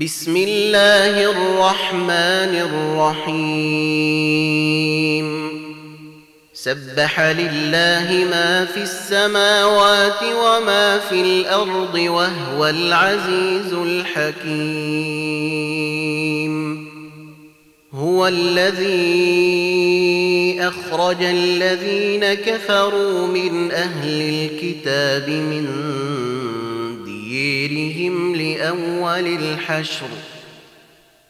بسم الله الرحمن الرحيم. سبح لله ما في السماوات وما في الأرض وهو العزيز الحكيم. هو الذي أخرج الذين كفروا من أهل الكتاب من ديرهم لأول الحشر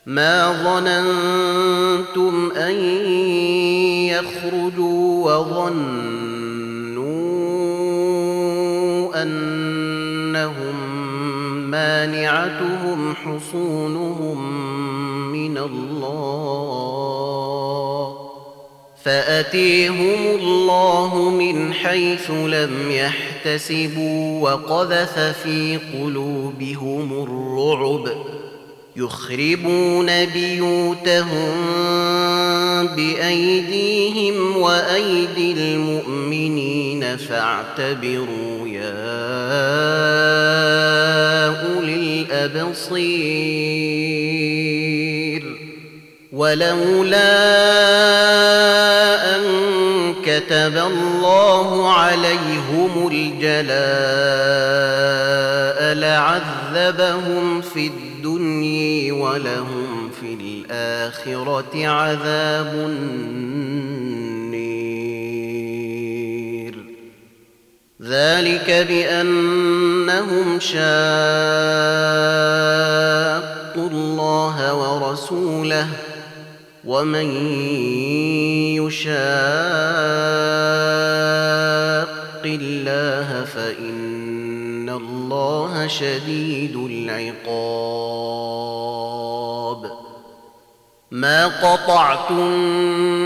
ما ظننتم أن يخرجوا وظنوا أنهم مانعتهم حصونهم من الله فأتيهم الله من حيث لم يحتسبوا وقذف في قلوبهم الرعب يخربون بيوتهم بأيديهم وأيدي المؤمنين فاعتبروا يا أولي الأبصير ولولا كتب الله عليهم الجلاء لعذبهم في الدنيا ولهم في الآخرة عذاب النير. ذلك بأنهم شاقوا الله ورسوله ومن يشاق الله فان الله شديد العقاب ما قطعتم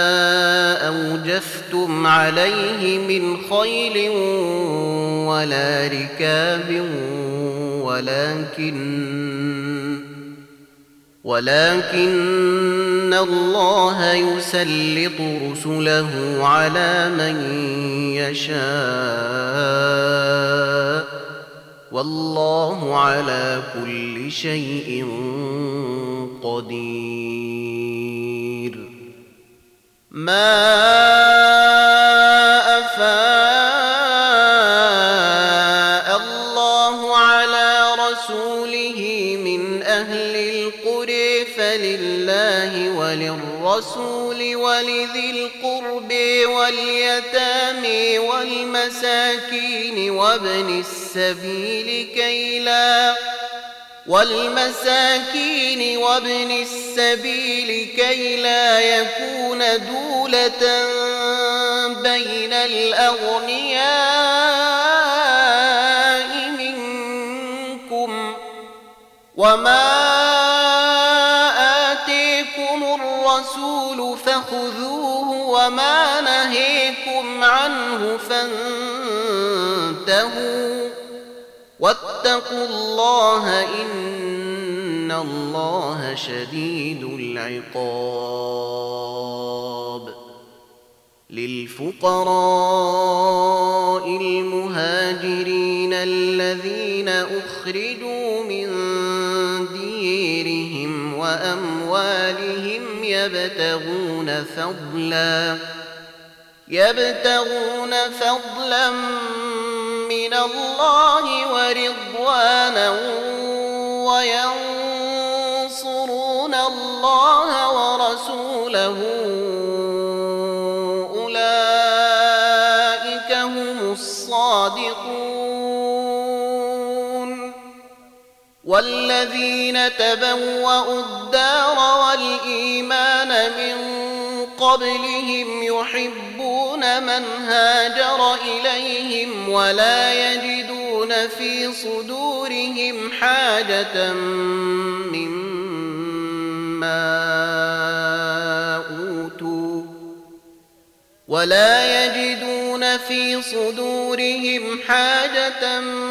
عليه من خيل ولا ركاب ولكن ولكن الله يسلط رسله على من يشاء والله على كل شيء قدير. ما وللرسول ولذي القرب واليتامى والمساكين وابن السبيل كي لا والمساكين وابن السبيل كي لا يكون دولة بين الأغنياء منكم. وما الرسول فخذوه وما نهيكم عنه فانتهوا واتقوا الله إن الله شديد العقاب للفقراء المهاجرين الذين أخرجوا من ديرهم وأموالهم يبتغون فضلا يبتغون فضلا من الله ورضوانا وينصرون الله ورسوله. والذين تبوأوا الدار والإيمان من قبلهم يحبون من هاجر إليهم ولا يجدون في صدورهم حاجة مما أوتوا ولا يجدون في صدورهم حاجة مما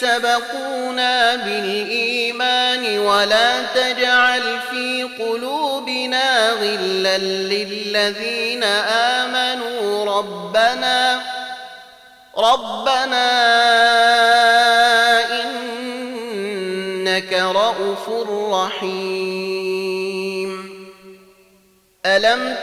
سبقونا بالإيمان ولا تجعل في قلوبنا غلا للذين آمنوا. ربنا ربنا إنك رؤوف رحيم.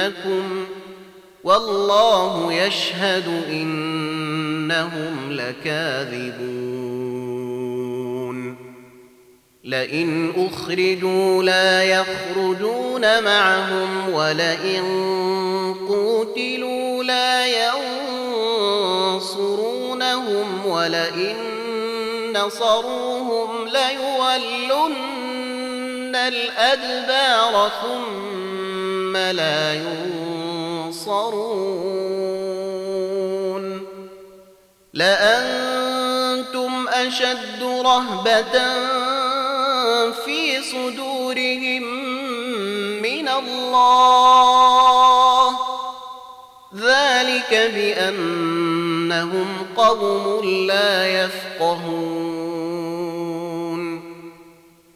لننصرنكم والله يشهد إنهم لكاذبون لئن أخرجوا لا يخرجون معهم ولئن قوتلوا لا ينصرونهم ولئن نصروهم ليولن الأدبار ثم لا ينصرون. لأنتم أشد رهبة في صدورهم من الله. ذلك بأنهم قوم لا يفقهون.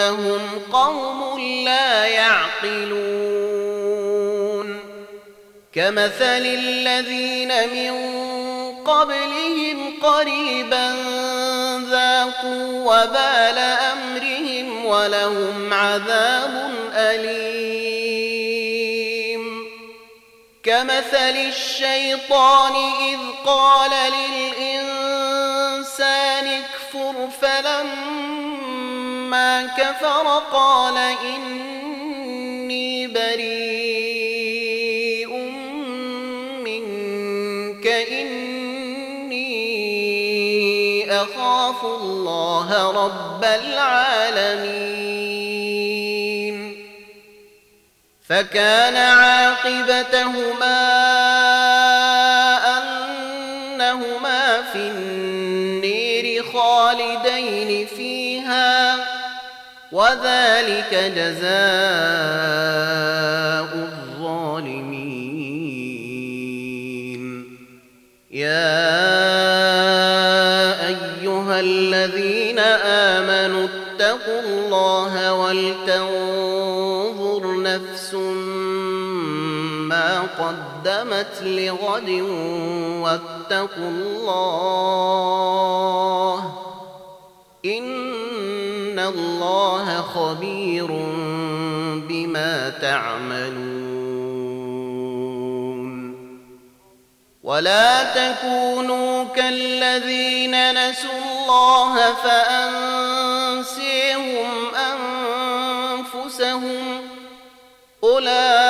بأنهم قوم لا يعقلون. كمثل الذين من قبلهم قريبا ذاقوا وبال أمرهم ولهم عذاب أليم. كمثل الشيطان إذ قال للإنسان اكفر فلما كفر قال إني بريء منك إني أخاف الله رب العالمين. فكان عاقبتهما أنهما في النير خالدين فيها وذلك جزاء الظالمين. يا أيها الذين آمنوا اتقوا الله ولتنظر نفس ما قدمت لغد واتقوا الله إن الله خبير بما تعملون. ولا تكونوا كالذين نسوا الله فأنسيهم أنفسهم. أولئك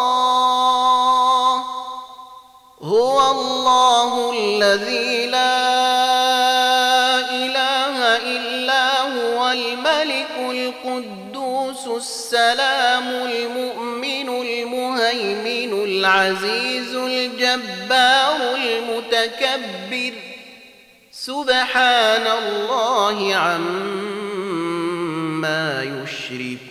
هو الله الذي لا إله إلا هو الملك القدوس السلام المؤمن المهيمن العزيز الجبار المتكبر سبحان الله عما يشركون